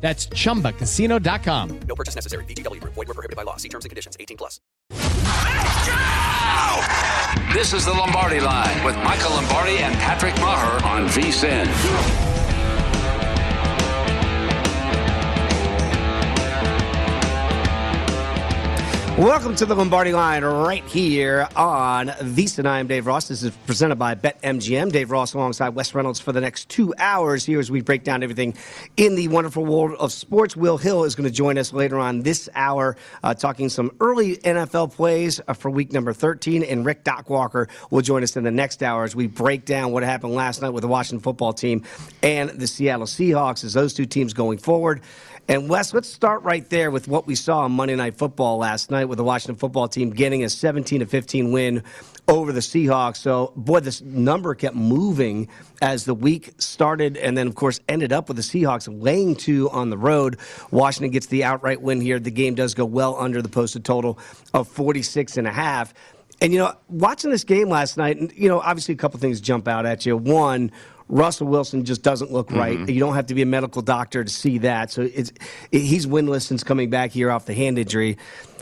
That's chumbacasino.com. No purchase necessary. VGW Group. Void were prohibited by law. See terms and conditions. 18 plus. This is the Lombardi Line with Michael Lombardi and Patrick Meagher on VSIN. Welcome to the Lombardi Line right here on VSIN. I am Dave Ross. This is presented by BetMGM. Dave Ross alongside Wes Reynolds for the next two hours here as we break down everything in the wonderful world of sports. Will Hill is going to join us later on this hour, uh, talking some early NFL plays uh, for week number 13. And Rick Doc Walker will join us in the next hour as we break down what happened last night with the Washington football team and the Seattle Seahawks as those two teams going forward. And Wes, let's start right there with what we saw on Monday Night Football last night with the Washington football team getting a 17 to 15 win over the Seahawks. So, boy, this number kept moving as the week started, and then, of course, ended up with the Seahawks laying two on the road. Washington gets the outright win here. The game does go well under the posted total of 46 and a half. And, you know, watching this game last night, you know, obviously a couple things jump out at you. One, Russell Wilson just doesn't look right. Mm-hmm. You don't have to be a medical doctor to see that. So it's it, he's winless since coming back here off the hand injury.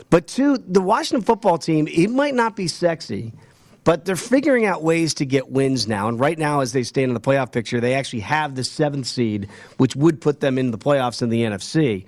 But two, the Washington football team, it might not be sexy, but they're figuring out ways to get wins now. And right now, as they stand in the playoff picture, they actually have the seventh seed, which would put them in the playoffs in the NFC.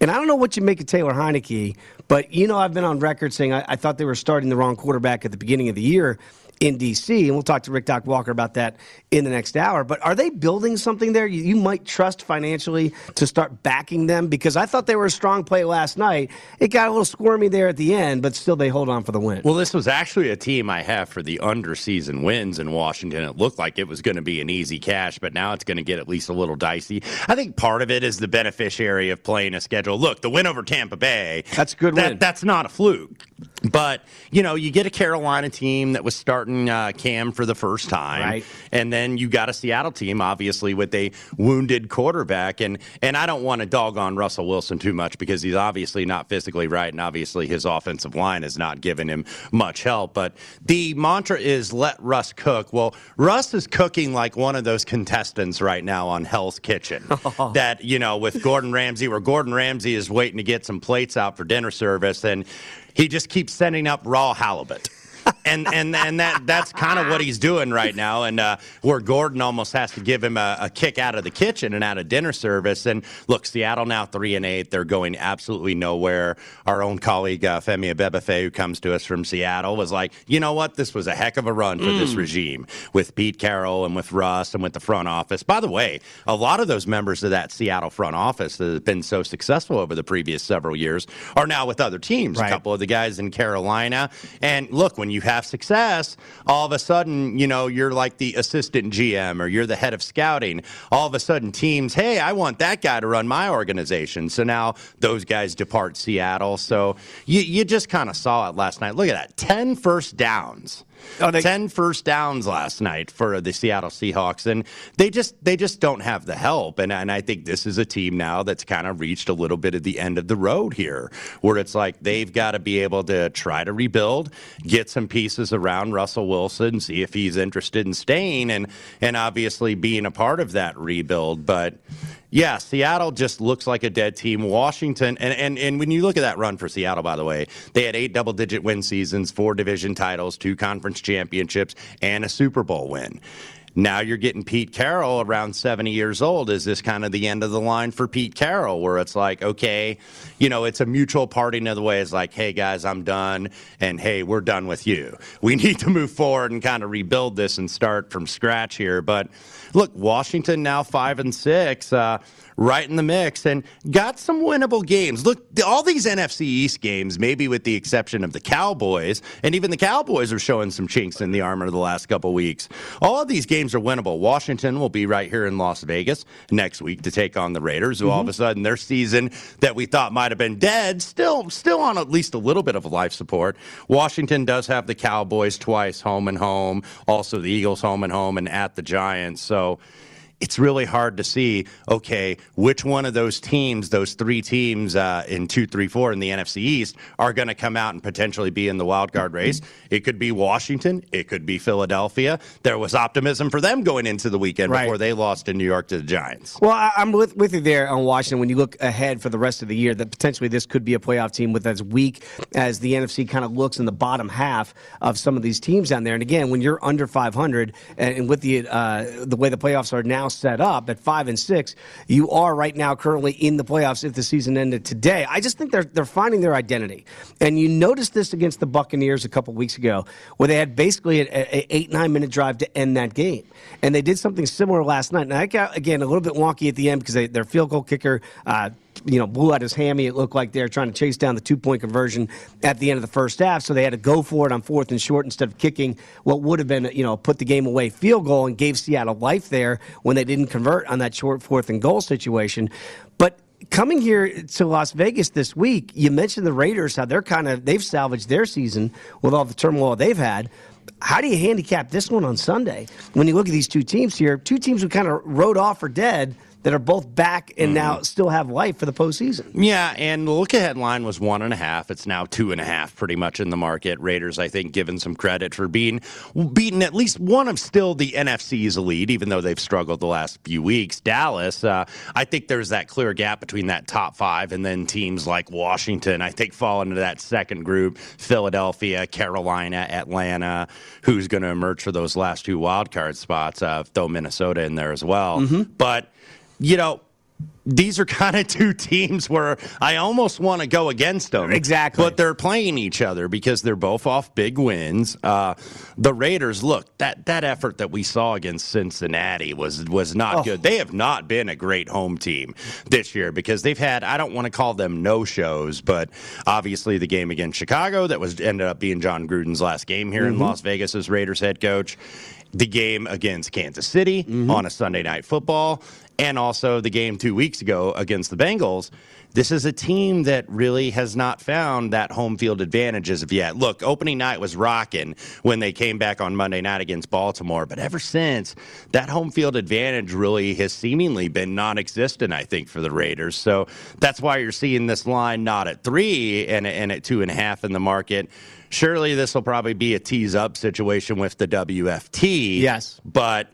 And I don't know what you make of Taylor Heinicke, but you know I've been on record saying I, I thought they were starting the wrong quarterback at the beginning of the year in D.C. And we'll talk to Rick Doc Walker about that in the next hour. But are they building something there you, you, might trust financially to start backing them? Because I thought they were a strong play last night. It got a little squirmy there at the end, but still they hold on for the win. Well, this was actually a team I have for the underseason wins in Washington. It looked like it was going to be an easy cash, but now it's going to get at least a little dicey. I think part of it is the beneficiary of playing a schedule. Look, the win over Tampa Bay. That's a good that, win. That's not a fluke. But, you know, you get a Carolina team that was starting uh, Cam for the first time. Right. And then you got a Seattle team, obviously, with a wounded quarterback. And, and I don't want to dog on Russell Wilson too much because he's obviously not physically right. And obviously his offensive line has not given him much help. But the mantra is let Russ cook. Well, Russ is cooking like one of those contestants right now on Hell's Kitchen. that, you know, with Gordon Ramsay, where Gordon Ramsay is waiting to get some plates out for dinner service. And he just keeps sending up raw halibut. And and and that that's kind of what he's doing right now, and uh, where Gordon almost has to give him a, a, kick out of the kitchen and out of dinner service. And look, Seattle now three and eight, they're going absolutely nowhere. Our own colleague uh, Femi Abebefe, who comes to us from Seattle, was like, you know what, this was a heck of a run for mm. this regime with Pete Carroll and with Russ and with the front office. By the way, a lot of those members of that Seattle front office that have been so successful over the previous several years are now with other teams. Right. A couple of the guys in Carolina, and look, when you have have success, all of a sudden, you know, you're like the assistant GM or you're the head of scouting. All of a sudden, teams, hey, I want that guy to run my organization. So now those guys depart Seattle. So you, you just kind of saw it last night. Look at that 10 first downs Oh, they, 10 first downs last night for the Seattle Seahawks and they just they just don't have the help and and I think this is a team now that's kind of reached a little bit of the end of the road here where it's like they've got to be able to try to rebuild, get some pieces around Russell Wilson, see if he's interested in staying and and obviously being a part of that rebuild, but yeah, Seattle just looks like a dead team. Washington, and, and, and when you look at that run for Seattle, by the way, they had eight double digit win seasons, four division titles, two conference championships, and a Super Bowl win. Now you're getting Pete Carroll around 70 years old. Is this kind of the end of the line for Pete Carroll, where it's like, okay, you know, it's a mutual parting of the way. It's like, hey, guys, I'm done. And hey, we're done with you. We need to move forward and kind of rebuild this and start from scratch here. But look, Washington now five and six. Uh, right in the mix and got some winnable games. Look, all these NFC East games, maybe with the exception of the Cowboys, and even the Cowboys are showing some chinks in the armor the last couple weeks. All of these games are winnable. Washington will be right here in Las Vegas next week to take on the Raiders, who mm-hmm. all of a sudden their season that we thought might have been dead, still still on at least a little bit of life support. Washington does have the Cowboys twice home and home, also the Eagles home and home and at the Giants. So so it's really hard to see, okay, which one of those teams, those three teams uh, in two, three, four in the NFC East, are going to come out and potentially be in the wild card race. It could be Washington. It could be Philadelphia. There was optimism for them going into the weekend right. before they lost in New York to the Giants. Well, I, am with, with you there on Washington. When you look ahead for the rest of the year, that potentially this could be a playoff team with as weak as the NFC kind of looks in the bottom half of some of these teams down there. And again, when you're under 500 and, and with the uh, the way the playoffs are now set up at five and six, you are right now currently in the playoffs if the season ended today. I just think they're they're finding their identity, and you noticed this against the Buccaneers a couple weeks ago, where they had basically an eight nine minute drive to end that game, and they did something similar last night. Now, got again a little bit wonky at the end because they, their field goal kicker. Uh, you know, blew out his hammy. It looked like they were trying to chase down the two point conversion at the end of the first half. So they had to go for it on fourth and short instead of kicking what would have been, you know, put the game away field goal and gave Seattle life there when they didn't convert on that short fourth and goal situation. But coming here to Las Vegas this week, you mentioned the Raiders, how they're kind of, they've salvaged their season with all the turmoil they've had. How do you handicap this one on Sunday? When you look at these two teams here, two teams who kind of rode off for dead that are both back and mm now still have life for the postseason. Yeah, and the look ahead line was one and a half. It's now two and a half, pretty much in the market. Raiders, I think, given some credit for being beaten at least one of still the NFC's elite, even though they've struggled the last few weeks. Dallas, uh, I think there's that clear gap between that top five and then teams like Washington. I think fall into that second group: Philadelphia, Carolina, Atlanta. Who's going to emerge for those last two wild card spots? Uh, throw Minnesota in there as well, mm-hmm. but you know, these are kind of two teams where I almost want to go against them. Exactly. But they're playing each other because they're both off big wins. Uh, the Raiders, look, that, that effort that we saw against Cincinnati was was not oh. good. They have not been a great home team this year because they've had, I don't want to call them no shows, but obviously the game against Chicago that was ended up being Jon Gruden's last game here mm-hmm. in Las Vegas as Raiders head coach the game against Kansas City mm-hmm. on a Sunday night football and also the game two weeks ago against the Bengals. This is a team that really has not found that home field advantage as of yet. Look, opening night was rocking when they came back on Monday night against Baltimore, but ever since, that home field advantage really has seemingly been non existent, I think, for the Raiders. So that's why you're seeing this line not at three and, and at two and a half in the market. Surely this will probably be a tease up situation with the WFT. Yes. But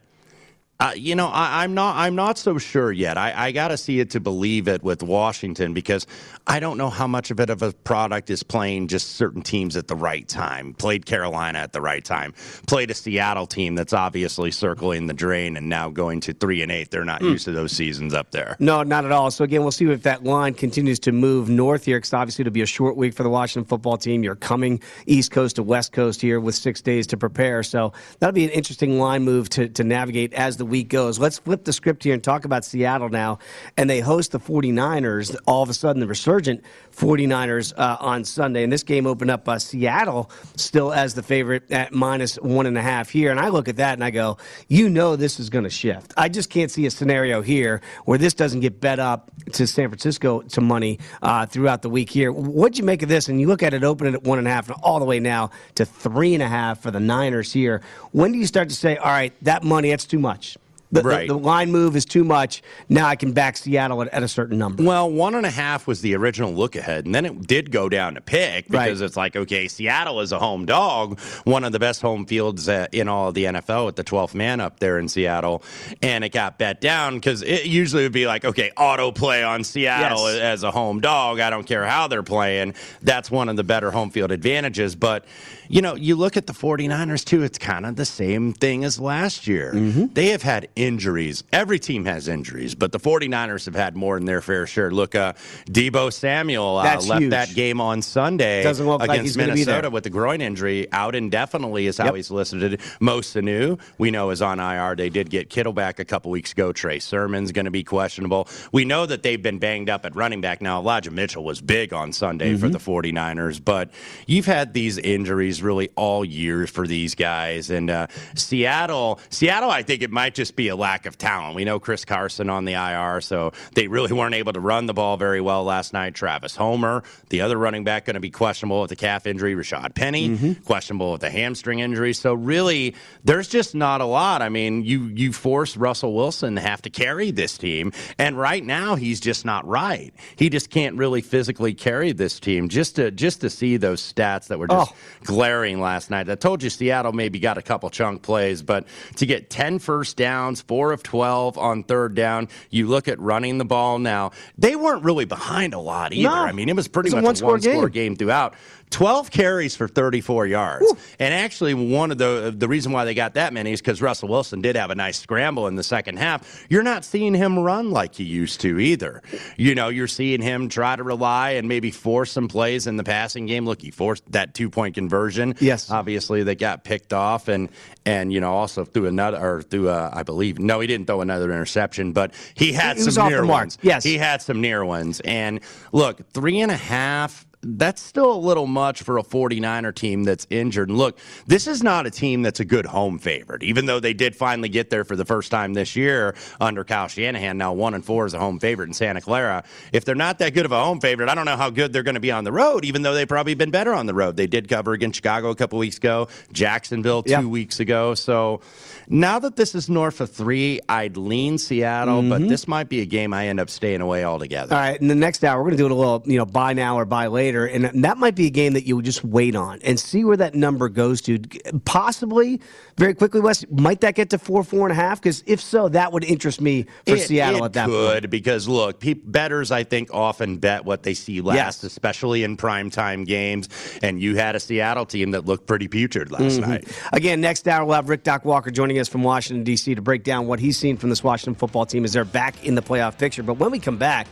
Uh, you know, I, am not. I'm not so sure yet. I, I got to see it to believe it with Washington because I don't know how much of it of a product is playing just certain teams at the right time. Played Carolina at the right time. Played a Seattle team that's obviously circling the drain and now going to three and eight. They're not mm. used to those seasons up there. No, not at all. So again, we'll see if that line continues to move north here because obviously it'll be a short week for the Washington football team. You're coming East Coast to West Coast here with six days to prepare. So that'll be an interesting line move to, to navigate as the week goes. Let's flip the script here and talk about Seattle now. And they host the 49ers. All of a sudden, the resurgent 49ers uh, on Sunday. And this game opened up uh, Seattle still as the favorite at minus one and a half here. And I look at that and I go, you know, this is going to shift. I just can't see a scenario here where this doesn't get bet up to San Francisco to money uh, throughout the week here. What'd you make of this? And you look at it opening at one and a half and all the way now to three and a half for the Niners here. When do you start to say, all right, that money, that's too much? The, right. the, the, line move is too much. Now I can back Seattle at, at, a certain number. Well, one and a half was the original look ahead, and then it did go down to pick because right. it's like, okay, Seattle is a home dog, one of the best home fields uh, in all of the NFL at the 12th man up there in Seattle, and it got bet down because it usually would be like, okay, auto play on Seattle yes. as a home dog. I don't care how they're playing. That's one of the better home field advantages, but you know, you look at the 49ers too, it's kind of the same thing as last year. Mm-hmm. They have had injuries. Every team has injuries, but the 49ers have had more than their fair share. Look, uh, Deebo Samuel uh, left huge. that game on Sunday against like Minnesota with the groin injury, out indefinitely is how yep. he's listed. Mo Sanu, we know, is on IR. They did get Kittle back a couple weeks ago. Trey Sermon's going to be questionable. We know that they've been banged up at running back. Now, Elijah Mitchell was big on Sunday mm-hmm. for the 49ers, but you've had these injuries really all year for these guys. And uh, Seattle, Seattle, I think it might just be a lack of talent. We know Chris Carson on the IR, so they really weren't able to run the ball very well last night. Travis Homer, the other running back, going to be questionable with the calf injury. Rashad Penny, mm-hmm. questionable with the hamstring injury. So really, there's just not a lot. I mean, you you force Russell Wilson to have to carry this team, and right now he's just not right. He just can't really physically carry this team. Just to just to see those stats that were just oh. glaring glaring last night. I told you Seattle maybe got a couple chunk plays, but to get 10 first downs, 4 of 12 on third down, you look at running the ball now, they weren't really behind a lot either. No. I mean, it was pretty much a one score game. game throughout. 12 carries for 34 yards. Woo. And actually, one of the uh, the reason why they got that many is because Russell Wilson did have a nice scramble in the second half. You're not seeing him run like he used to either. You know, you're seeing him try to rely and maybe force some plays in the passing game. Look, he forced that two point conversion. Yes, obviously they got picked off, and and you know also threw another or threw a, I believe no, he didn't throw another interception, but he had he some near ones. Yes, he had some near ones. And look, three and a half that's still a little much for a 49er team that's injured. And look, this is not a team that's a good home favorite, even though they did finally get there for the first time this year under Kyle Shanahan. Now, one and four is a home favorite in Santa Clara. If they're not that good of a home favorite, I don't know how good they're going to be on the road, even though they've probably been better on the road. They did cover against Chicago a couple weeks ago, Jacksonville two weeks ago. So now that this is north of three, I'd lean Seattle, mm-hmm. but this might be a game I end up staying away altogether. All right, in the next hour, we're going to do it a little, you know, buy now or buy later later, and that might be a game that you would just wait on and see where that number goes to. Possibly, very quickly, Wes, might that get to four, four and a half? Because if so, that would interest me for it, Seattle it at that could, point. because look, betters I think often bet what they see last, yes. especially in primetime games. And you had a Seattle team that looked pretty putrid last mm-hmm. night. Again, next hour we'll have Rick Doc Walker joining us from Washington D.C. to break down what he's seen from this Washington football team as they're back in the playoff picture. But when we come back.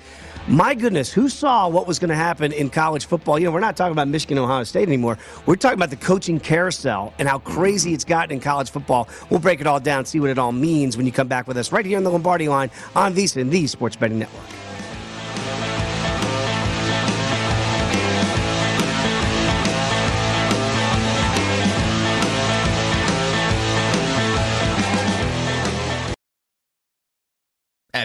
My goodness, who saw what was going to happen in college football? You know, we're not talking about Michigan, Ohio State anymore. We're talking about the coaching carousel and how crazy it's gotten in college football. We'll break it all down, see what it all means when you come back with us right here on the Lombardi line on VSIN, the Sports Betting Network.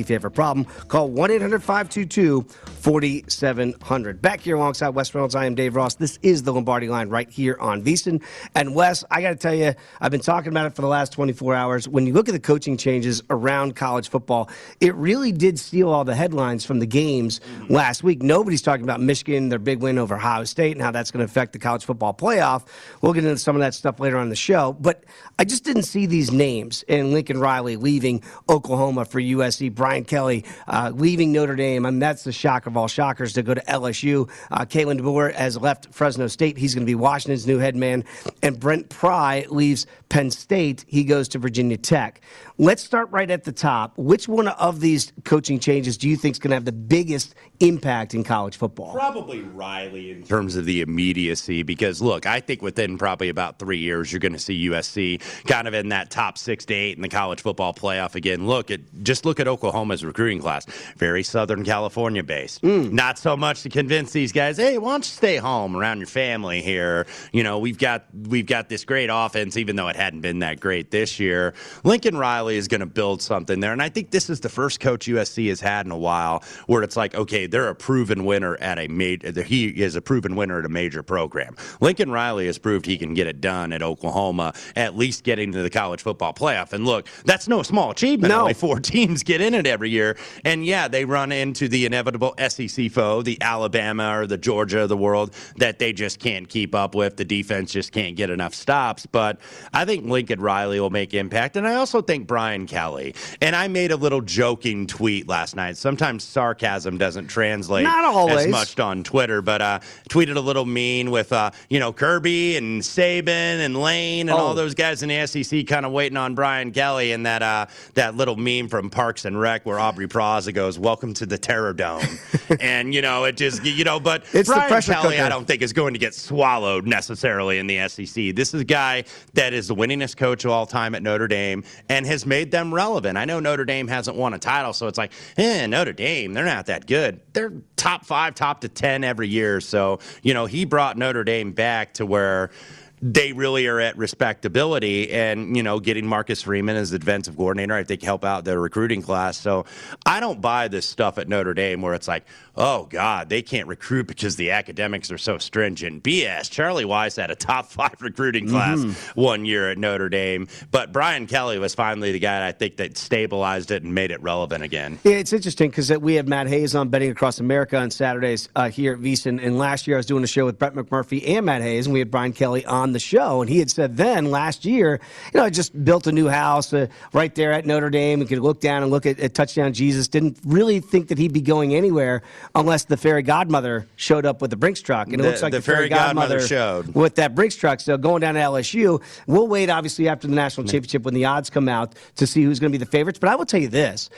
If you have a problem, call 1-800-522-4700. Back here alongside Wes Reynolds, I am Dave Ross. This is the Lombardi line right here on VSiN. And Wes, I got to tell you, I've been talking about it for the last 24 hours. When you look at the coaching changes around college football, it really did steal all the headlines from the games mm-hmm. last week. Nobody's talking about Michigan, their big win over Ohio State, and how that's going to affect the college football playoff. We'll get into some of that stuff later on the show. But I just didn't see these names in Lincoln Riley leaving Oklahoma for USC, Brian Kelly uh, leaving Notre Dame. I mean, that's the shock of all shockers to go to LSU. Uh, Kalen DeBoer has left Fresno State. He's going to be Washington's new head man. And Brent Pry leaves Penn State. He goes to Virginia Tech. Let's start right at the top. Which one of these coaching changes do you think is going to have the biggest impact in college football? Probably Riley in terms of the immediacy, because look, I think within probably about three years, you're going to see USC kind of in that top six to eight in the college football playoff again. Look at just look at Oklahoma's recruiting class, very Southern California based. Mm. Not so much to convince these guys, hey, why don't you stay home around your family here? You know, we've got we've got this great offense, even though it hadn't been that great this year. Lincoln Riley is going to build something there, and I think this is the first coach USC has had in a while where it's like, okay, they're a proven winner at a major. He is a proven winner at a major program. Lincoln Riley has proved he can get it done at Oklahoma, at least getting to the college football playoff. And look, that's no small achievement. No. Only four teams get in it every year, and yeah, they run into the inevitable SEC foe, the Alabama or the Georgia of the world, that they just can't keep up with. The defense just can't get enough stops. But I think Lincoln Riley will make impact. And I also think Brian Kelly. And I made a little joking tweet last night. Sometimes sarcasm doesn't translate Not always. as much on Twitter, but uh, tweeted a little mean with, uh, you know, Kirby and Saban and Lane and Oh. all those guys in the SEC kind of waiting on Brian Kelly and that uh, that little meme from Parks and Rec where Aubrey Plaza goes, "Welcome to the Terror Dome," and you know it just you know, but It's the Brian Kelly, cooker. I don't think is going to get swallowed necessarily in the SEC. This is a guy that is the winningest coach of all time at Notre Dame and has made them relevant. I know Notre Dame hasn't won a title, so it's like, eh, Notre Dame, they're not that good. They're top five, top to ten every year. So you know he brought Notre Dame back to where they really are at respectability and you know getting Marcus Freeman as the defensive coordinator I think help out their recruiting class. So I don't buy this stuff at Notre Dame where it's like oh god they can't recruit because the academics are so stringent. BS Charlie Weis had a top 5 recruiting class one year at Notre Dame. But Brian Kelly was finally the guy I think that stabilized it and made it relevant again. Yeah, it's interesting because we have Matt Hayes on Betting Across America on Saturdays uh, here at VSiN. And last year I was doing a show with Brett McMurphy and Matt Hayes, and we had Brian Kelly on the show. And he had said then last year, you know, I just built a new house uh, right there at Notre Dame and could look down and look at, at Touchdown Jesus. Didn't really think that he'd be going anywhere unless the fairy godmother showed up with the Brinks truck. And it The- looks like the the, fairy, fairy godmother godmother, showed. with that Brinks truck. So going down to LSU, we'll wait obviously after the national championship when the odds come out to see who's going to be the favorites. But I will tell you this: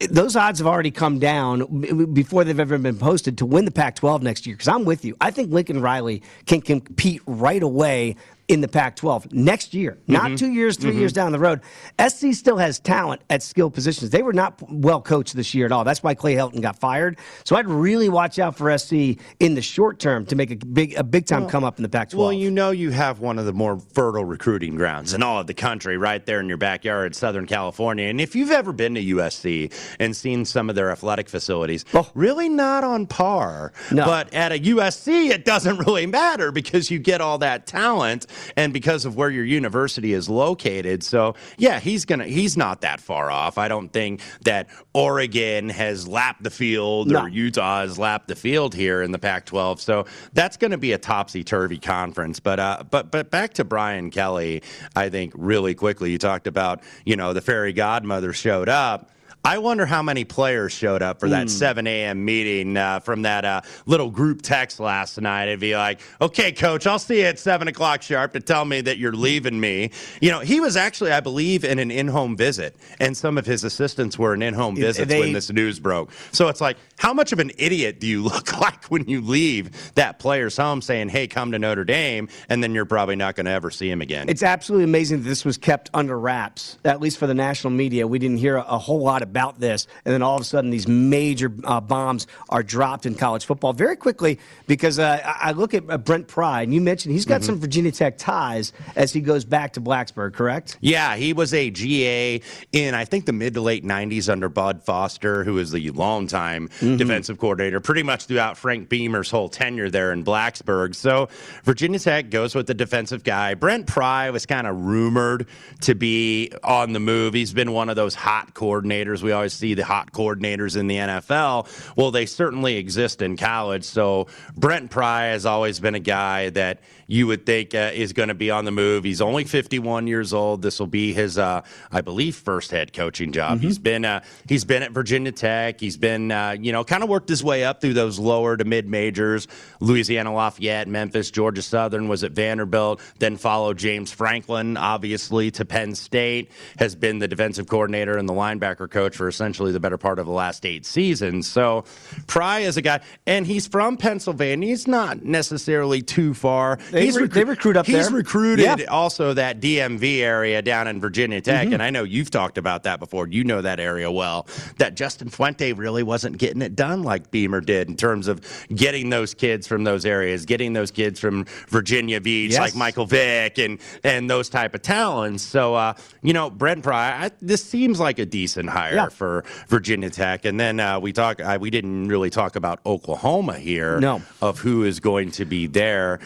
those odds have already come down before they've ever been posted to win the Pac-12 next year. Because I'm with you, I think Lincoln Riley can compete right away. In the Pac-12 next year, not mm-hmm. two years, 3 mm-hmm. years down the road, SC still has talent at skill positions. They were not well coached this year at all. That's why Clay Helton got fired. So I'd really watch out for SC in the short term to make a big, a big time come up in the Pac-12. Well, you know you have one of the more fertile recruiting grounds in all of the country right there in your backyard, Southern California. And if you've ever been to USC and seen some of their athletic facilities, Oh. really not on par. No. But at a USC, it doesn't really matter because you get all that talent and because of where your university is located. So, yeah, he's to he's not that far off. I don't think that Oregon has lapped the field No. or Utah has lapped the field here in the Pac-12. So that's going to be a topsy-turvy conference. But uh, but but back to Brian Kelly, I think really quickly. You talked about you know the fairy godmother showed up. I wonder how many players showed up for that 7 a.m. meeting uh, from that uh, little group text last night. It'd be like, okay, coach, I'll see you at 7 o'clock sharp to tell me that you're leaving me. You know, he was actually, I believe, in an in home visit, and some of his assistants were in in home visits they- when this news broke. So it's like, how much of an idiot do you look like when you leave that player's home saying, hey, come to Notre Dame, and then you're probably not going to ever see him again? It's absolutely amazing that this was kept under wraps, at least for the national media. We didn't hear a, a whole lot about this. And then all of a sudden, these major uh, bombs are dropped in college football very quickly because uh, I look at uh, Brent Pry, and you mentioned he's got some Virginia Tech ties as he goes back to Blacksburg, correct? Yeah, he was a GA in I think the mid to late '90s under Bud Foster, who was the longtime defensive coordinator, pretty much throughout Frank Beamer's whole tenure there in Blacksburg. So Virginia Tech goes with the defensive guy. Brent Pry was kind of rumored to be on the move. He's been one of those hot coordinators. We always see the hot coordinators in the NFL. Well, they certainly exist in college. So Brent Pry has always been a guy that you would think uh, is going to be on the move. He's only 51 years old. This will be his, uh, I believe, first head coaching job. He's been uh, he's been at Virginia Tech. He's been uh, you know kind of worked his way up through those lower to mid majors. Louisiana Lafayette, Memphis, Georgia Southern was at Vanderbilt. Then followed James Franklin, obviously to Penn State. Has been the defensive coordinator and the linebacker coach for essentially the better part of the last eight seasons. So Pry is a guy, and he's from Pennsylvania. He's not necessarily too far. They he's they recruit up he's there. recruited Yeah. also that DMV area down in Virginia Tech, Mm-hmm. and I know you've talked about that before. You know that area well. That Justin Fuente really wasn't getting it done like Beamer did in terms of getting those kids from those areas, getting those kids from Virginia Beach, Yes. like Michael Vick, and and those type of talents. So uh, you know, Brent Pry, I, this seems like a decent hire Yeah. for Virginia Tech. And then uh, we talk, uh, we didn't really talk about Oklahoma here No. of who is going to be there.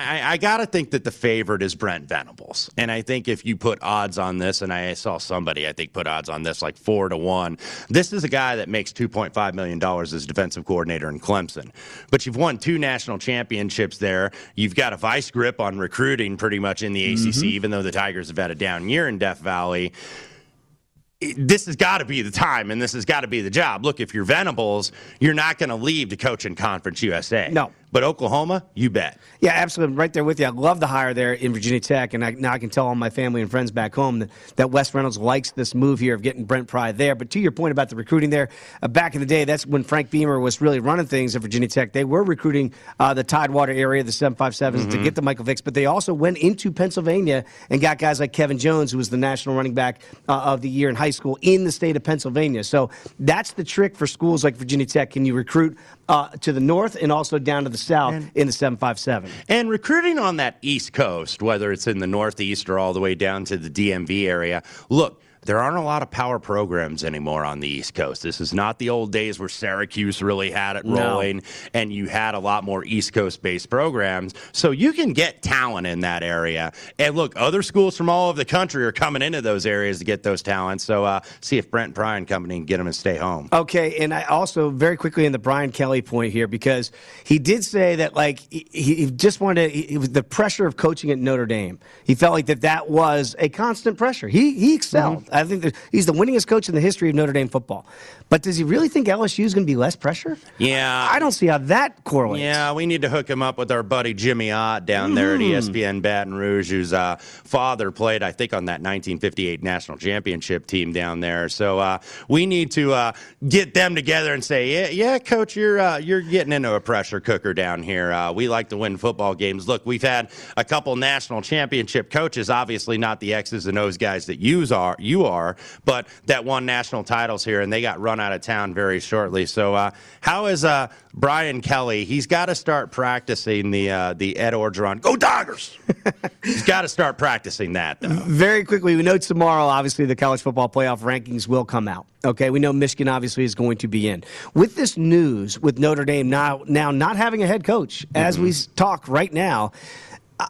I, I, got to think that the favorite is Brent Venables. And I think if you put odds on this, and I saw somebody, I think, put odds on this like four to one, this is a guy that makes $2.5 million as defensive coordinator in Clemson. But you've won two national championships there. You've got a vice grip on recruiting pretty much in the ACC, Mm-hmm. even though the Tigers have had a down year in Death Valley this has got to be the time and this has got to be the job. Look, if you're Venables, you're not going to leave to coach in Conference USA. No. But Oklahoma, you bet. Yeah, absolutely. Right there with you. I love the hire there in Virginia Tech, and I, now I can tell all my family and friends back home that, that Wes Reynolds likes this move here of getting Brent Pry there. But to your point about the recruiting there, uh, back in the day, that's when Frank Beamer was really running things at Virginia Tech. They were recruiting uh, the Tidewater area, the 757s, to get the Michael Vicks, but they also went into Pennsylvania and got guys like Kevin Jones, who was the national running back uh, of the year in high school in the state of Pennsylvania. So that's the trick for schools like Virginia Tech. Can you recruit uh, to the north and also down to the south in the 757? And recruiting on that East Coast, whether it's in the Northeast or all the way down to the DMV area, look, there aren't a lot of power programs anymore on the East Coast. This is not the old days where Syracuse really had it No. rolling and you had a lot more East Coast based programs. So you can get talent in that area. And look, other schools from all over the country are coming into those areas to get those talents. So uh, see if Brent Pry and company can get them and stay home. Okay, and I also very quickly in the Brian Kelly point here because he did say that like he, he just wanted he, was the pressure of coaching at Notre Dame. He felt like that that was a constant pressure. He he excelled. I think he's the winningest coach in the history of Notre Dame football. But does he really think LSU is going to be less pressure? Yeah. I don't see how that correlates. Yeah, we need to hook him up with our buddy Jimmy Ott down there at E ESPN Baton Rouge, whose uh, father played, I think, on that 1958 national championship team down there. So uh, we need to uh, get them together and say, yeah, yeah, coach, you're uh, you're getting into a pressure cooker down here. Uh, we like to win football games. Look, we've had a couple national championship coaches, obviously not the X's and O's guys that you are, you are, but that won national titles here, and they got run out of town very shortly. So uh, how is uh, Brian Kelly? He's got to start practicing the uh, the Ed Orgeron. Go Doggers! He's got to start practicing that though. Very quickly, we know tomorrow, obviously, the college football playoff rankings will come out. Okay, we know Michigan obviously is going to be in. With this news, with Notre Dame now now not having a head coach, as we talk right now,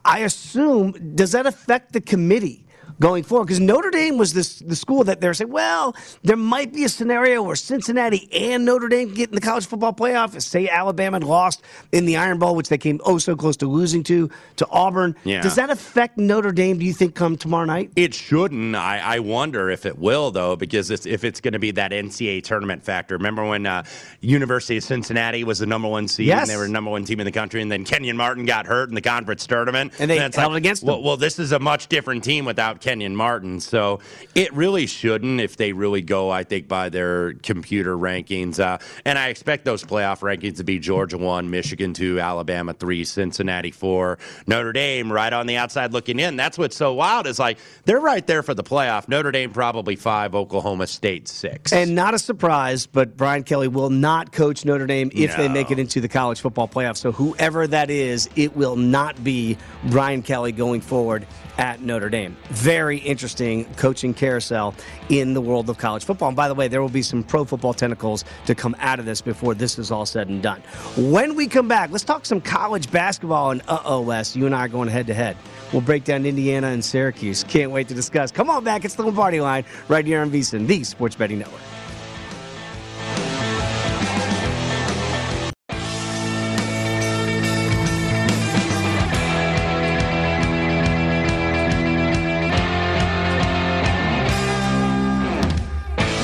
I assume does that affect the committee? Going forward, because Notre Dame was this the school that they're saying, well, there might be a scenario where Cincinnati and Notre Dame get in the college football playoff. Say Alabama lost in the Iron Bowl, which they came oh so close to losing to to Auburn. Yeah. Does that affect Notre Dame? Do you think come tomorrow night? It shouldn't. I, I wonder if it will, though, because it's, if it's going to be that NCAA tournament factor. Remember when uh, University of Cincinnati was the number one seed Yes. and they were the number one team in the country, and then Kenyon Martin got hurt in the conference tournament, And they it's held it against well, them. well, this is a much different team without Kenyon Martin, so it really shouldn't if they really go. I think by their computer rankings, uh, and I expect those playoff rankings to be Georgia one, Michigan two, Alabama three, Cincinnati four, Notre Dame right on the outside looking in. That's what's so wild is like they're right there for the playoff. Notre Dame probably five, Oklahoma State six. And not a surprise, but Brian Kelly will not coach Notre Dame if they make it into the college football playoff. So whoever that is, it will not be Brian Kelly going forward at Notre Dame. Very interesting coaching carousel in the world of college football. And by the way, there will be some pro football tentacles to come out of this before this is all said and done. When we come back, let's talk some college basketball. And uh oh, Wes, you and I are going head to head. We'll break down Indiana and Syracuse. Can't wait to discuss. Come on back. It's the Lombardi line right here on VSiN, the Sports Betting Network.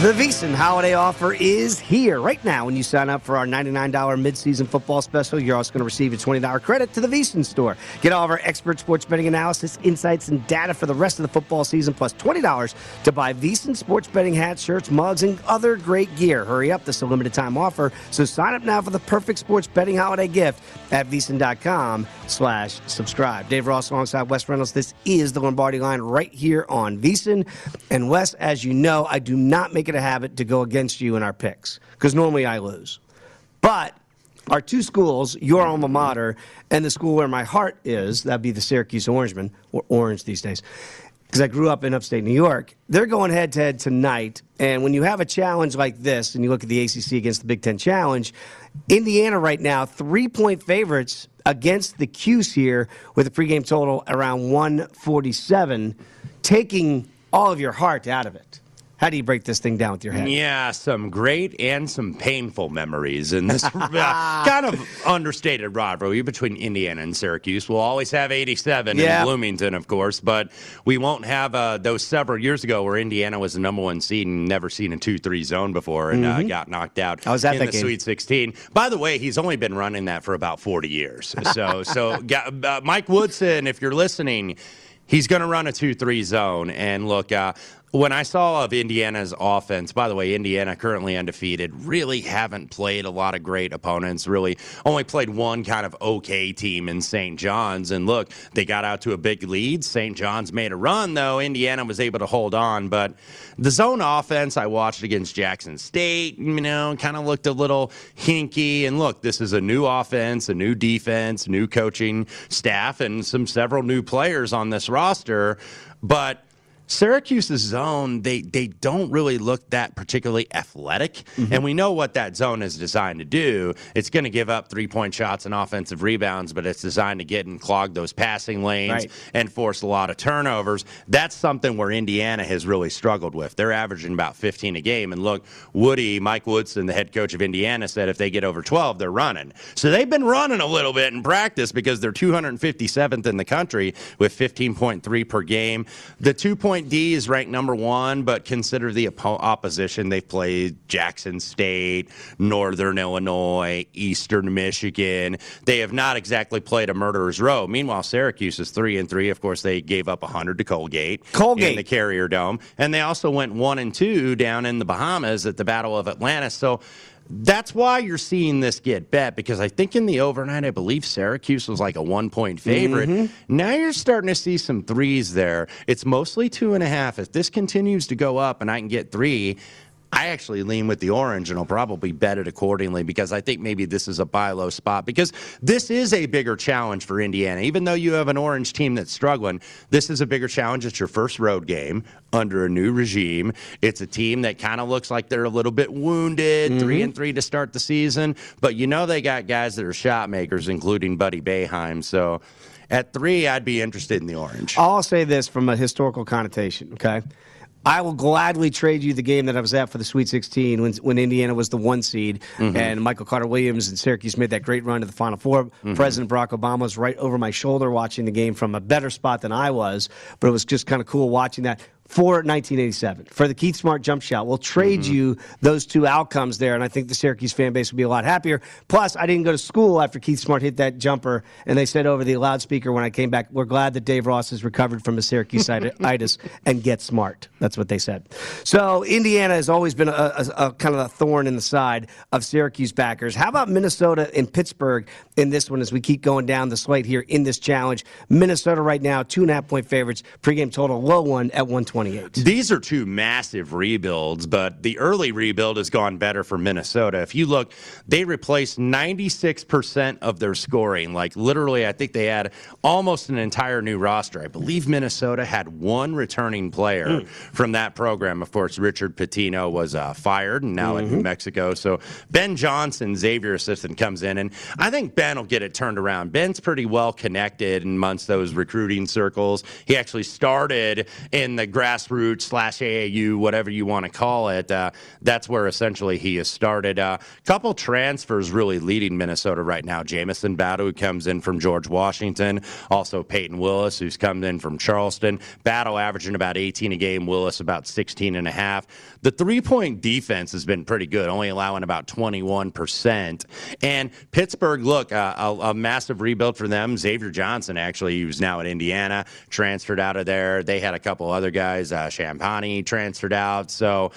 The VSiN holiday offer is here right now. When you sign up for our $99 midseason football special, you're also going to receive a $20 credit to the VSiN store. Get all of our expert sports betting analysis, insights, and data for the rest of the football season, plus $20 to buy VSiN sports betting hats, shirts, mugs, and other great gear. Hurry up, this is a limited time offer. So sign up now for the perfect sports betting holiday gift at VSiN.com slash subscribe. Dave Ross alongside Wes Reynolds. This is the Lombardi line right here on VSiN. And Wes, as you know, I do not make it a habit to go against you in our picks because normally I lose. But our two schools, your alma mater and the school where my heart is, that'd be the Syracuse Orangemen, or Orange these days, because I grew up in upstate New York. They're going head to head tonight. And when you have a challenge like this, and you look at the ACC against the Big Ten Challenge, Indiana right now, three point favorites against the Cuse here with a pregame total around 147, taking all of your heart out of it. How do you break this thing down with your head? Yeah, some great and some painful memories in this uh, kind of understated rivalry between Indiana and Syracuse. We'll always have 87 Yeah. in Bloomington, of course, but we won't have uh, those several years ago where Indiana was the number one seed and never seen a 2 3 zone before and uh, Mhm. got knocked out I was at in the game. Sweet 16. By the way, he's only been running that for about 40 years. So, so uh, Mike Woodson, if you're listening, he's going to run a 2 3 zone. And look, uh, when I saw of Indiana's offense, by the way, Indiana currently undefeated, really haven't played a lot of great opponents, really only played one kind of okay team in St. John's. And look, they got out to a big lead. St. John's made a run, though. Indiana was able to hold on. But the zone offense I watched against Jackson State, you know, kind of looked a little hinky. And look, this is a new offense, a new defense, new coaching staff, and some several new players on this roster. But Syracuse's zone, they they don't really look that particularly athletic, mm-hmm. and we know what that zone is designed to do. It's going to give up three point shots and offensive rebounds, but it's designed to get and clog those passing lanes Right. and force a lot of turnovers. That's something where Indiana has really struggled with. They're averaging about 15 a game, and look, Woody, Mike Woodson, the head coach of Indiana, said if they get over 12, they're running. So they've been running a little bit in practice because they're 257th in the country with 15.3 per game. The two point D is ranked number one, but consider the oppo- opposition. They've played Jackson State, Northern Illinois, Eastern Michigan. They have not exactly played a murderer's row. Meanwhile, Syracuse is three and three. Of course, they gave up 100 to Colgate, Colgate. in the Carrier Dome, and they also went one and two down in the Bahamas at the Battle of Atlantis. So. That's why you're seeing this get bet because I think in the overnight, I believe Syracuse was like a one point favorite. Mhm. Now you're starting to see some threes there. It's mostly two and a half. If this continues to go up and I can get three, I actually lean with the orange and I'll probably bet it accordingly because I think maybe this is a buy low spot because this is a bigger challenge for Indiana. Even though you have an orange team that's struggling, this is a bigger challenge. It's your first road game under a new regime. It's a team that kind of looks like they're a little bit wounded, three mm-hmm. and three to start the season, but you know they got guys that are shot makers, including Buddy Boeheim. So at three, I'd be interested in the orange. I'll say this from a historical connotation, okay? I will gladly trade you the game that I was at for the Sweet 16 when, when Indiana was the one seed Mhm. and Michael Carter Williams and Syracuse made that great run to the Final 4 Mhm. President Barack Obama was right over my shoulder watching the game from a better spot than I was, but it was just kind of cool watching that. For 1987, for the Keith Smart jump shot, we'll trade mm-hmm. you those two outcomes there, and I think the Syracuse fan base will be a lot happier. Plus, I didn't go to school after Keith Smart hit that jumper, and they said over the loudspeaker when I came back, "We're glad that Dave Ross has recovered from his Syracuse itis and get smart." That's what they said. So Indiana has always been a, a, a kind of a thorn in the side of Syracuse backers. How about Minnesota and Pittsburgh in this one as we keep going down the slate here in this challenge? Minnesota right now two and a half point favorites, pregame total low one at 128. These are two massive rebuilds, but the early rebuild has gone better for Minnesota. If you look, they replaced 96% of their scoring. Like literally, I think they had almost an entire new roster. I believe Minnesota had one returning player from that program. Of course, Richard Pitino was uh, fired and now in New Mexico. So Ben Johnson, Xavier assistant, comes in, and I think Ben will get it turned around. Ben's pretty well connected amongst those recruiting circles. He actually started in the grassroots slash AAU, whatever you want to call it. Uh, that's where essentially he has started. A uh, couple transfers really leading Minnesota right now. Jamison Battle, who comes in from George Washington. Also Peyton Willis, who's come in from Charleston. Battle averaging about 18 a game. Willis about 16 and a half. The three point defense has been pretty good, only allowing about 21%. And Pittsburgh, look, uh, a, a massive rebuild for them. Xavier Johnson, actually, who's now at Indiana, transferred out of there. They had a couple other guys. Uh, Champagnie transferred out. So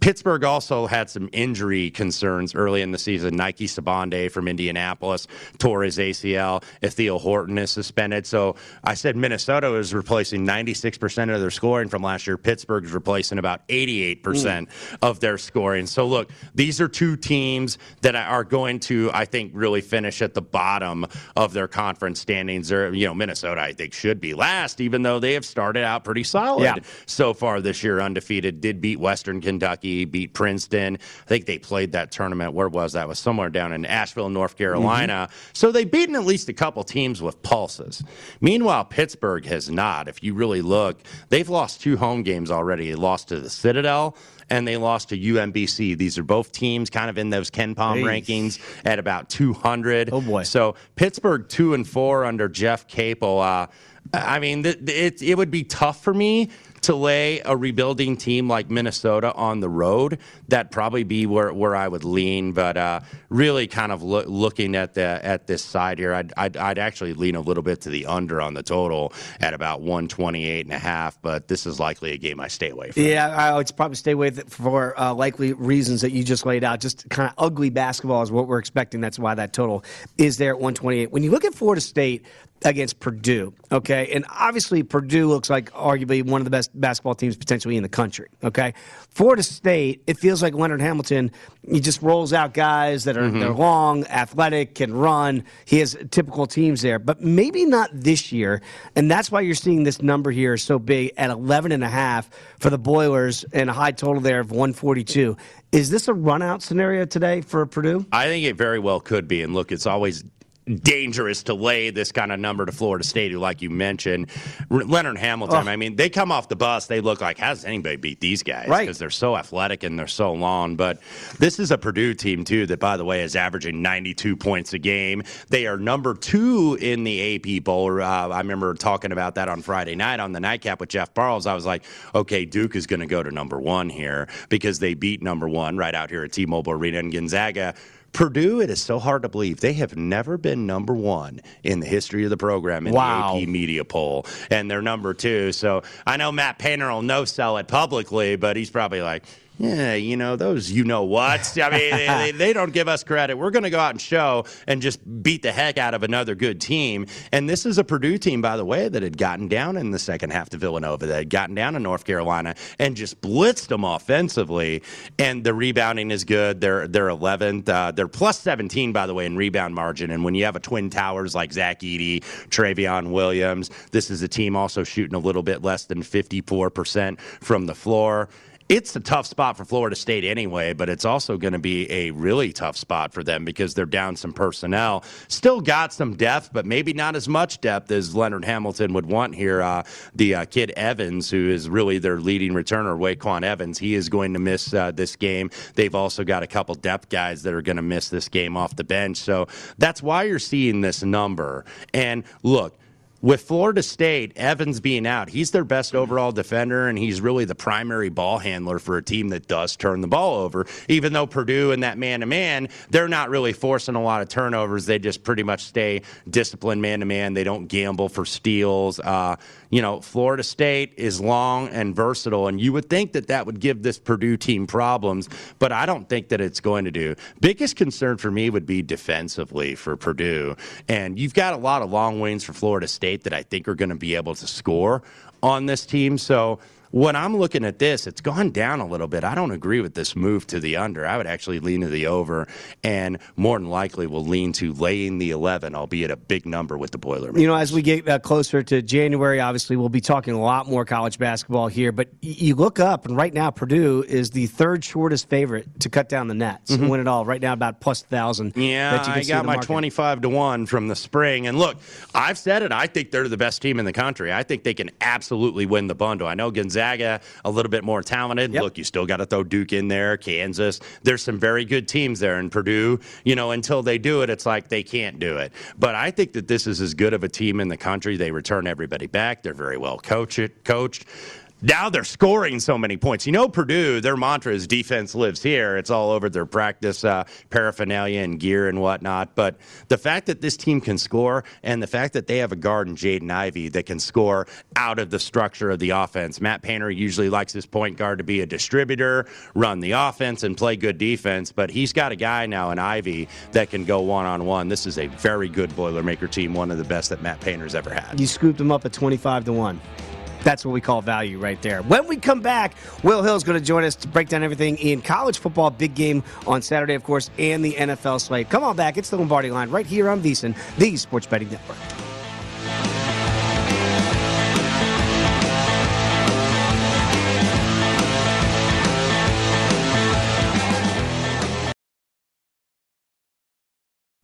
Pittsburgh also had some injury concerns early in the season. Nike Sibande from Indianapolis tore his ACL. Ithiel Horton is suspended. So I said Minnesota is replacing 96% of their scoring from last year. Pittsburgh is replacing about 88% mm. of their scoring. So look, these are two teams that are going to, I think, really finish at the bottom of their conference standings. They're, you know, Minnesota, I think, should be last, even though they have started out pretty solid Yeah. so far this year, undefeated. Did beat Western Kentucky Kentucky, beat Princeton. I think they played that tournament. Where was that? It was somewhere down in Asheville, North Carolina. Mm-hmm. So they've beaten at least a couple teams with pulses. Meanwhile, Pittsburgh has not. If you really look, they've lost two home games already. They lost to the Citadel and they lost to UMBC. These are both teams kind of in those KenPom Hey. rankings at about 200. Oh, boy. So Pittsburgh two and four under Jeff Capel. Uh, I mean, th- it it would be tough for me to lay a rebuilding team like Minnesota on the road. That'd probably be where, where I would lean. But uh, really, kind of loo- looking at the at this side here, I'd, I'd I'd actually lean a little bit to the under on the total at about 128 and a half. But this is likely a game I stay away from. Yeah, I would probably stay away for uh, likely reasons that you just laid out. Just kind of ugly basketball is what we're expecting. That's why that total is there at 128. When you look at Florida State against Purdue, okay, and obviously Purdue looks like arguably one of the best basketball teams potentially in the country, okay. Florida State, it feels like Leonard Hamilton. He just rolls out guys that are Mm-hmm. they're long, athletic, can run. He has typical teams there, but maybe not this year, and that's why you're seeing this number here so big at 11 and a half for the Boilers and a high total there of 142. Is this a run out scenario today for Purdue? I think it very well could be. And look, it's always dangerous to lay this kind of number to Florida State, who, like you mentioned, R- Leonard Hamilton. I mean, they come off the bus, they look like, how does anybody beat these guys? Right. Because they're so athletic and they're so long. But this is a Purdue team, too, that, by the way, is averaging 92 points a game. They are number two in the AP Bowl. Uh, I remember talking about that on Friday night on the nightcap with Jeff Barles. I was like, okay, Duke is going to go to number one here because they beat number one right out here at T Mobile Arena in Gonzaga. Purdue, it is so hard to believe. They have never been number one in the history of the program in Wow. the AP media poll, and they're number two. So I know Matt Painter will no sell it publicly, but he's probably like, yeah, you know, those you know what. I mean, they, they, don't give us credit. We're going to go out and show and just beat the heck out of another good team. And this is a Purdue team, by the way, that had gotten down in the second half to Villanova, that had gotten down to North Carolina and just blitzed them offensively. And the rebounding is good. They're they're 11th. Uh, they're plus 17, by the way, in rebound margin. And when you have a twin towers like Zach Edey, Trevion Williams, this is a team also shooting a little bit less than 54% from the floor it's a tough spot for Florida State anyway, but it's also going to be a really tough spot for them because they're down some personnel. Still got some depth, but maybe not as much depth as Leonard Hamilton would want here. Uh, the uh, kid Evans, who is really their leading returner, RayQuan Evans, he is going to miss uh, this game. They've also got a couple depth guys that are going to miss this game off the bench. So that's why you're seeing this number. And look, with Florida State, Evans being out, he's their best overall defender, and he's really the primary ball handler for a team that does turn the ball over. Even though Purdue and that man to man, they're not really forcing a lot of turnovers. They just pretty much stay disciplined man to man. They don't gamble for steals. Uh, you know, Florida State is long and versatile, and you would think that that would give this Purdue team problems, but I don't think that it's going to do. Biggest concern for me would be defensively for Purdue, and you've got a lot of long wings for Florida State that I think are going to be able to score on this team. So when I'm looking at this, it's gone down a little bit. I don't agree with this move to the under. I would actually lean to the over, and more than likely will lean to laying the 11, albeit a big number with the Boilermakers. You know, as we get uh, closer to January, obviously we'll be talking a lot more college basketball here. But y- you look up, and right now Purdue is the third shortest favorite to cut down the nets and win it all. Right now, about plus thousand. Mm-hmm. Yeah, that you can I got my market. 25 to 1 from the spring. And look, I've said it. I think they're the best team in the country. I think they can absolutely win the bundle. I know Gonzaga, a little bit more talented. Yep. Look, you still got to throw Duke in there, Kansas. There's some very good teams there. in Purdue, you know, until they do it, it's like they can't do it. But I think that this is as good of a team in the country. They return everybody back. They're very well coached. coached. Now they're scoring so many points. You know, Purdue, their mantra is defense lives here. It's all over their practice uh, paraphernalia and gear and whatnot. But the fact that this team can score and the fact that they have a guard in Jaden Ivey that can score out of the structure of the offense. Matt Painter usually likes his point guard to be a distributor, run the offense, and play good defense. But he's got a guy now in Ivey that can go one on one. This is a very good Boilermaker team, one of the best that Matt Painter's ever had. You scooped them up at 25 to 1. That's what we call value right there. When we come back, Will Hill is going to join us to break down everything in college football, big game on Saturday, of course, and the NFL slate. Come on back. It's the Lombardi line right here on VSiN, the Sports Betting Network.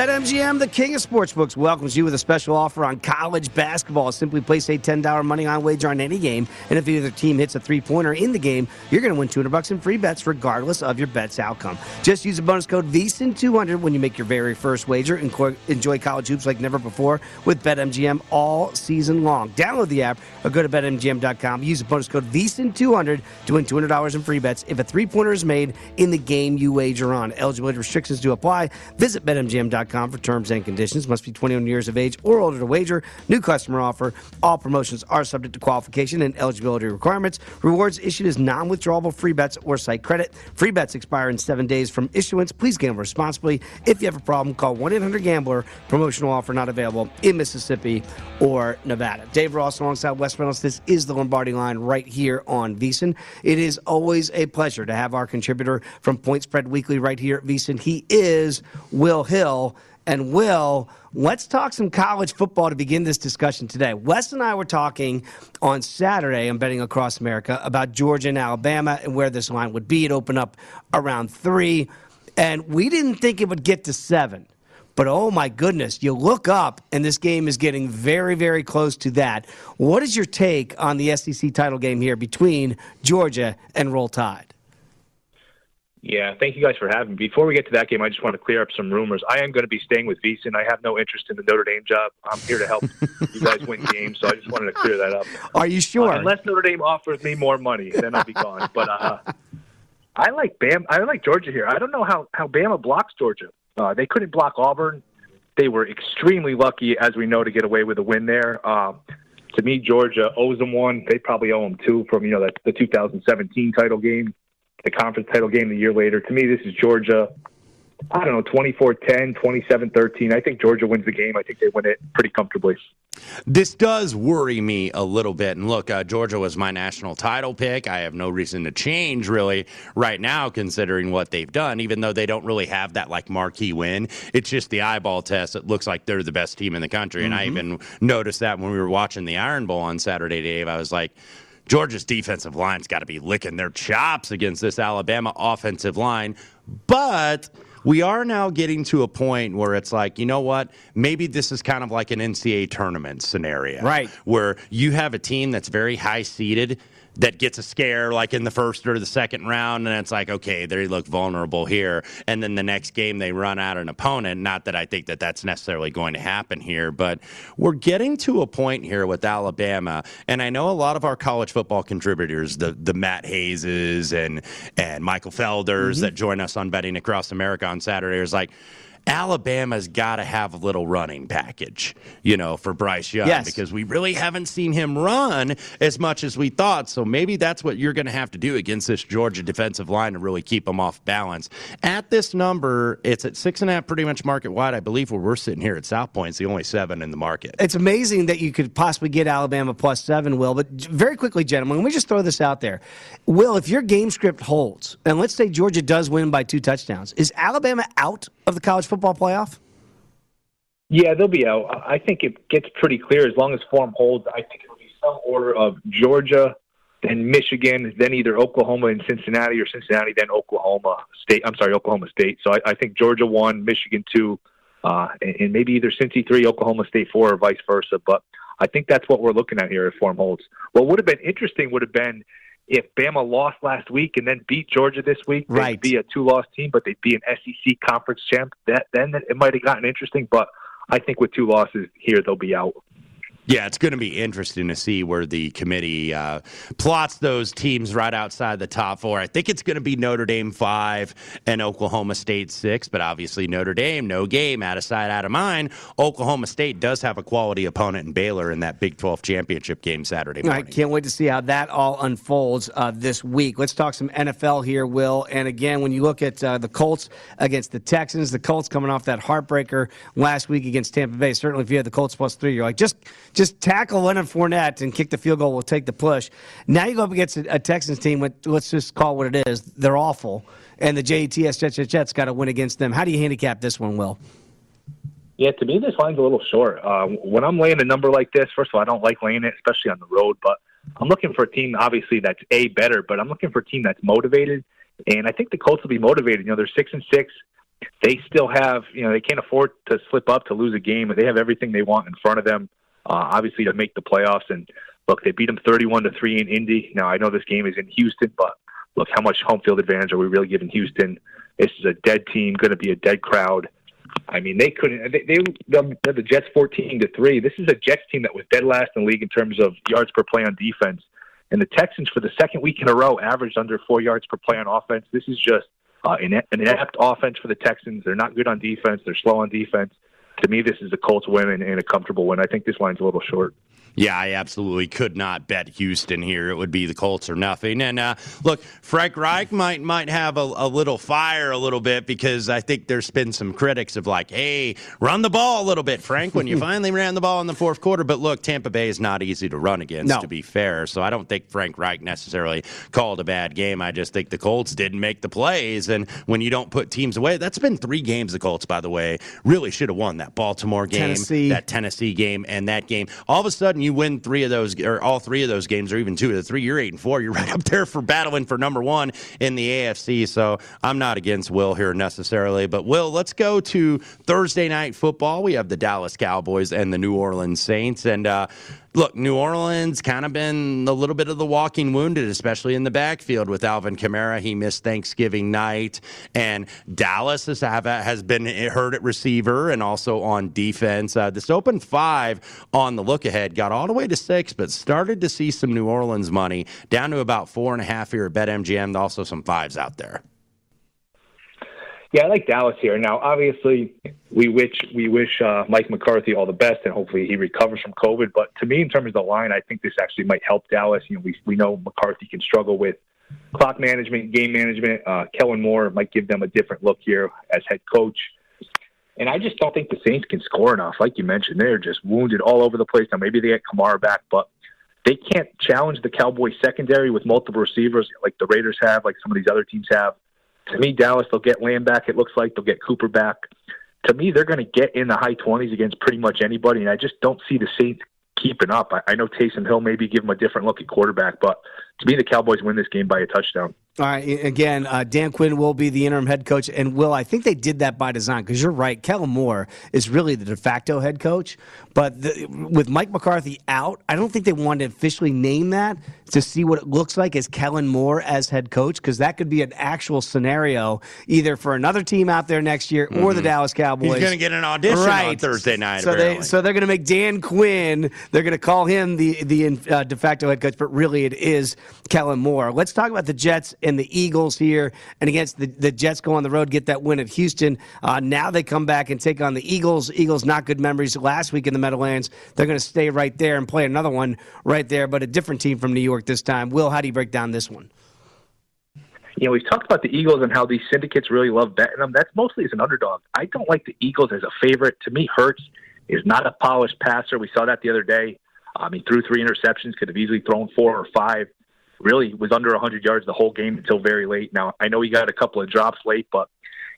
Venom BetMGM, the king of sportsbooks, welcomes you with a special offer on college basketball. Simply place a $10 money line wager on any game, and if either team hits a three pointer in the game, you're going to win 200 bucks in free bets regardless of your bet's outcome. Just use the bonus code VSIN200 when you make your very first wager and enjoy college hoops like never before with BetMGM all season long. Download the app or go to BetMGM.com. Use the bonus code VSIN200 to win $200 in free bets if a three pointer is made in the game you wager on. Eligibility restrictions do apply. Visit BetMGM.com for terms and conditions. Must be 21 years of age or older to wager. New customer offer. All promotions are subject to qualification and eligibility requirements. Rewards issued as non withdrawable free bets or site credit. Free bets expire in seven days from issuance. Please gamble responsibly. If you have a problem, call 1 800 Gambler. Promotional offer not available in Mississippi or Nevada. Dave Ross alongside Wes Reynolds. This is the Lombardi line right here on VSIN. It is always a pleasure to have our contributor from Point Spread Weekly right here at VSIN. He is Will Hill. And Will, let's talk some college football to begin this discussion today. Wes and I were talking on Saturday on Betting Across America about Georgia and Alabama and where this line would be. It opened up around three, and we didn't think it would get to seven. But oh my goodness, you look up and this game is getting very, very close to that. What is your take on the SEC title game here between Georgia and Roll Tide? Yeah, thank you guys for having me. Before we get to that game, I just want to clear up some rumors. I am going to be staying with VSIN. I have no interest in the Notre Dame job. I'm here to help you guys win games, so I just wanted to clear that up. Are you sure? Uh, unless Notre Dame offers me more money, then I'll be gone. But uh, I like Bam. I like Georgia here. I don't know how how Bama blocks Georgia. Uh, they couldn't block Auburn. They were extremely lucky, as we know, to get away with a win there. Um, to me, Georgia owes them one. They probably owe them two from you know that the 2017 title game the conference title game the year later. To me, this is Georgia. I don't know, 24 10, 27 13. I think Georgia wins the game. I think they win it pretty comfortably. This does worry me a little bit. And look, uh, Georgia was my national title pick. I have no reason to change really right now, considering what they've done, even though they don't really have that like marquee win. It's just the eyeball test. It looks like they're the best team in the country. And I Mm-hmm. even noticed that when we were watching the Iron Bowl on Saturday, Dave. I was like, Georgia's defensive line's got to be licking their chops against this Alabama offensive line. But we are now getting to a point where it's like, you know what? Maybe this is kind of like an NCAA tournament scenario. Right. Where you have a team that's very high seeded that gets a scare like in the first or the second round, and it's like, okay, they look vulnerable here. And then the next game they run out an opponent. Not that I think that that's necessarily going to happen here, but we're getting to a point here with Alabama, and I know a lot of our college football contributors, the the Matt Hayeses and and Michael Felders Mm-hmm. that join us on Betting Across America on Saturday, is like. Alabama's got to have a little running package, you know, for Bryce Young Yes. because we really haven't seen him run as much as we thought. So maybe that's what you're going to have to do against this Georgia defensive line to really keep them off balance. At this number, it's at six and a half, pretty much market wide. I believe where we're sitting here at South Point, it's the only seven in the market. It's amazing that you could possibly get Alabama plus seven, Will. But very quickly, gentlemen, let me just throw this out there. Will, if your game script holds, and let's say Georgia does win by two touchdowns, is Alabama out of the college football playoff? Yeah, they'll be out. I think it gets pretty clear as long as form holds. I think it'll be some order of Georgia, then Michigan, then either Oklahoma and Cincinnati, or Cincinnati, then Oklahoma State. I'm sorry, Oklahoma State. So I, I think Georgia one, Michigan two, uh, and, and maybe either Cincy three, Oklahoma State four, or vice versa. But I think that's what we're looking at here if form holds. What would have been interesting would have been if Bama lost last week and then beat Georgia this week. They'd Right. be a two-loss team, but they'd be an SEC conference champ. That then it might have gotten interesting, but. I think with two losses here, they'll be out. Yeah, it's going to be interesting to see where the committee uh, plots those teams right outside the top four. I think it's going to be Notre Dame five and Oklahoma State six, but obviously Notre Dame, no game, out of sight, out of mind. Oklahoma State does have a quality opponent in Baylor in that Big 12 championship game Saturday I morning. can't wait to see how that all unfolds uh, this week. Let's talk some NFL here, Will. And again, when you look at uh, the Colts against the Texans, the Colts coming off that heartbreaker last week against Tampa Bay. Certainly, if you had the Colts plus three, you're like, just just tackle Leonard Fournette and kick the field goal. We'll take the push. Now you go up against a, a Texans team. With, let's just call what it is. They're awful, and the JETS Jets Jets Jets got to win against them. How do you handicap this one, Will? Yeah, to me, this line's a little short. Uh, when I'm laying a number like this, first of all, I don't like laying it, especially on the road. But I'm looking for a team, obviously, that's a better. But I'm looking for a team that's motivated, and I think the Colts will be motivated. You know, they're six and six. They still have, you know, they can't afford to slip up to lose a game. They have everything they want in front of them, uh, obviously, to make the playoffs. And look, they beat them 31 to three in Indy. Now I know this game is in Houston, but look, how much home field advantage are we really giving Houston? This is a dead team, going to be a dead crowd. I mean, they couldn't. They, they they're the Jets fourteen to three. This is a Jets team that was dead last in the league in terms of yards per play on defense, and the Texans for the second week in a row averaged under four yards per play on offense. This is just uh, an inept offense for the Texans. They're not good on defense. They're slow on defense. To me, this is a Colts win and, and a comfortable win. I think this line's a little short. Yeah, I absolutely could not bet Houston here. It would be the Colts or nothing. And uh, look, Frank Reich might might have a, a little fire a little bit because I think there's been some critics of like, hey, run the ball a little bit, Frank, when you finally ran the ball in the fourth quarter. But look, Tampa Bay is not easy to run against, No. to be fair. So I don't think Frank Reich necessarily called a bad game. I just think the Colts didn't make the plays. And when you don't put teams away, that's been three games the Colts, by the way, really should have won that Baltimore game, Tennessee. that Tennessee game and that game. All of a sudden, you win three of those, or all three of those games, or even two of the three. You're eight and four. You're right up there for battling for number one in the AFC. So I'm not against Will here necessarily, but Will, let's go to Thursday night football. We have the Dallas Cowboys and the New Orleans Saints, and uh, look, New Orleans kind of been a little bit of the walking wounded, especially in the backfield with Alvin Kamara. He missed Thanksgiving night, and Dallas has been hurt at receiver and also on defense. Uh, this open five on the look ahead got all the way to six, but started to see some New Orleans money down to about four and a half here at BetMGM. Also some fives out there. Yeah, I like Dallas here. Now, obviously, we wish we wish uh, Mike McCarthy all the best, and hopefully he recovers from COVID. But to me, in terms of the line, I think this actually might help Dallas. You know, we we know McCarthy can struggle with clock management, game management. Uh, Kellen Moore might give them a different look here as head coach. And I just don't think the Saints can score enough. Like you mentioned, they're just wounded all over the place. Now, maybe they get Kamara back, but they can't challenge the Cowboys secondary with multiple receivers like the Raiders have, like some of these other teams have. To me, Dallas, they'll get Lamb back. It looks like they'll get Cooper back. To me, they're going to get in the high 20s against pretty much anybody, and I just don't see the Saints keeping up. I, I know Taysom Hill maybe give them a different look at quarterback, but to me, the Cowboys win this game by a touchdown. All right. Again, uh, Dan Quinn will be the interim head coach, and Will, I think they did that by design because you're right. Kellen Moore is really the de facto head coach, but the, with Mike McCarthy out, I don't think they wanted to officially name that to see what it looks like as Kellen Moore as head coach because that could be an actual scenario either for another team out there next year or the Dallas Cowboys. Mm-hmm. He's going to get an audition right. on Thursday night. So they, so they're going to make Dan Quinn. They're going to call him the the uh, de facto head coach, but really it is Kellen Moore. Let's talk about the Jets and the Eagles here, and against the the Jets go on the road, get that win at Houston. Uh, now they come back and take on the Eagles. Eagles not good memories last week in the Meadowlands. They're going to stay right there and play another one right there, but a different team from New York this time. Will, how do you break down this one? you know, we've talked about the Eagles and how these syndicates really love betting them. That's mostly as an underdog. I don't like the Eagles as a favorite. To me, Hurts is not a polished passer. We saw that the other day. Um, he threw three interceptions, could have easily thrown four or five. Really was under 100 yards the whole game until very late. Now, I know he got a couple of drops late, but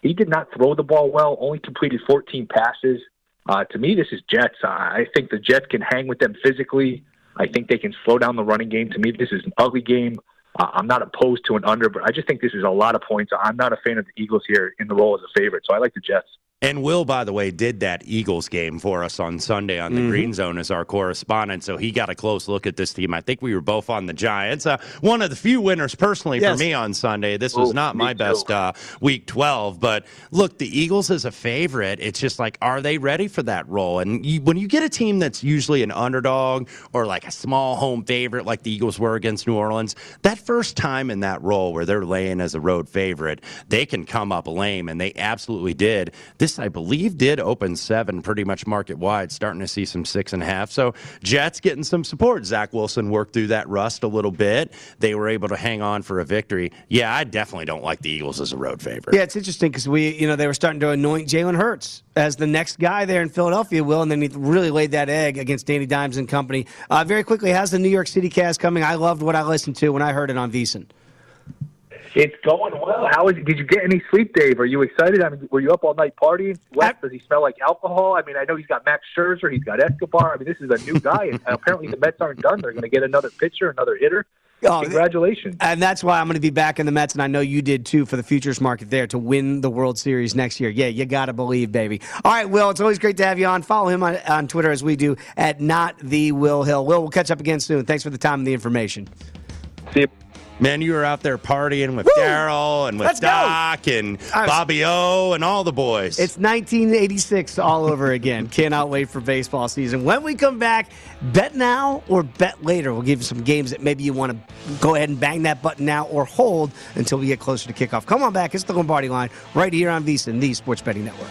he did not throw the ball well, only completed 14 passes. Uh, to me, this is Jets. I think the Jets can hang with them physically. I think they can slow down the running game. To me, this is an ugly game. Uh, I'm not opposed to an under, but I just think this is a lot of points. I'm not a fan of the Eagles here in the role as a favorite, so I like the Jets. And Will, by the way, did that Eagles game for us on Sunday on the Mm-hmm. Green Zone as our correspondent. So he got a close look at this team. I think we were both on the Giants. Uh, one of the few winners personally Yes. for me on Sunday. This was Oh, not my best uh, week 12. But look, the Eagles is a favorite, it's just like, are they ready for that role? And you, when you get a team that's usually an underdog or like a small home favorite, like the Eagles were against New Orleans, that first time in that role where they're laying as a road favorite, they can come up lame. And they absolutely did. This, I believe, did open seven pretty much market wide, starting to see some six and a half. So Jets getting some support. Zach Wilson worked through that rust a little bit. They were able to hang on for a victory. Yeah, I definitely don't like the Eagles as a road favorite. Yeah, it's interesting because we, you know, they were starting to anoint Jalen Hurts as the next guy there in Philadelphia, Will, and then he really laid that egg against Danny Dimes and company. Uh, very quickly, how's the New York City cast coming? I loved what I listened to when I heard it on VSiN. It's going well. How is? Did you get any sleep, Dave? Are you excited? I mean, were you up all night partying? Wes, does he smell like alcohol? I mean, I know he's got Max Scherzer, he's got Escobar. I mean, this is a new guy, and apparently the Mets aren't done. They're going to get another pitcher, another hitter. Oh, Congratulations. And that's why I'm going to be back in the Mets, and I know you did too for the futures market there to win the World Series next year. Yeah, you got to believe, baby. All right, Will, it's always great to have you on. Follow him on, on Twitter as we do at not the Will Hill. Will, we'll catch up again soon. Thanks for the time and the information. See you. Man, you were out there partying with Daryl and with Let's go. Doc and I was- Bobby O and all the boys. It's 1986 all over again. Cannot wait for baseball season. When we come back, bet now or bet later. We'll give you some games that maybe you want to go ahead and bang that button now or hold until we get closer to kickoff. Come on back. It's the Lombardi line right here on VSiN, the Sports Betting Network.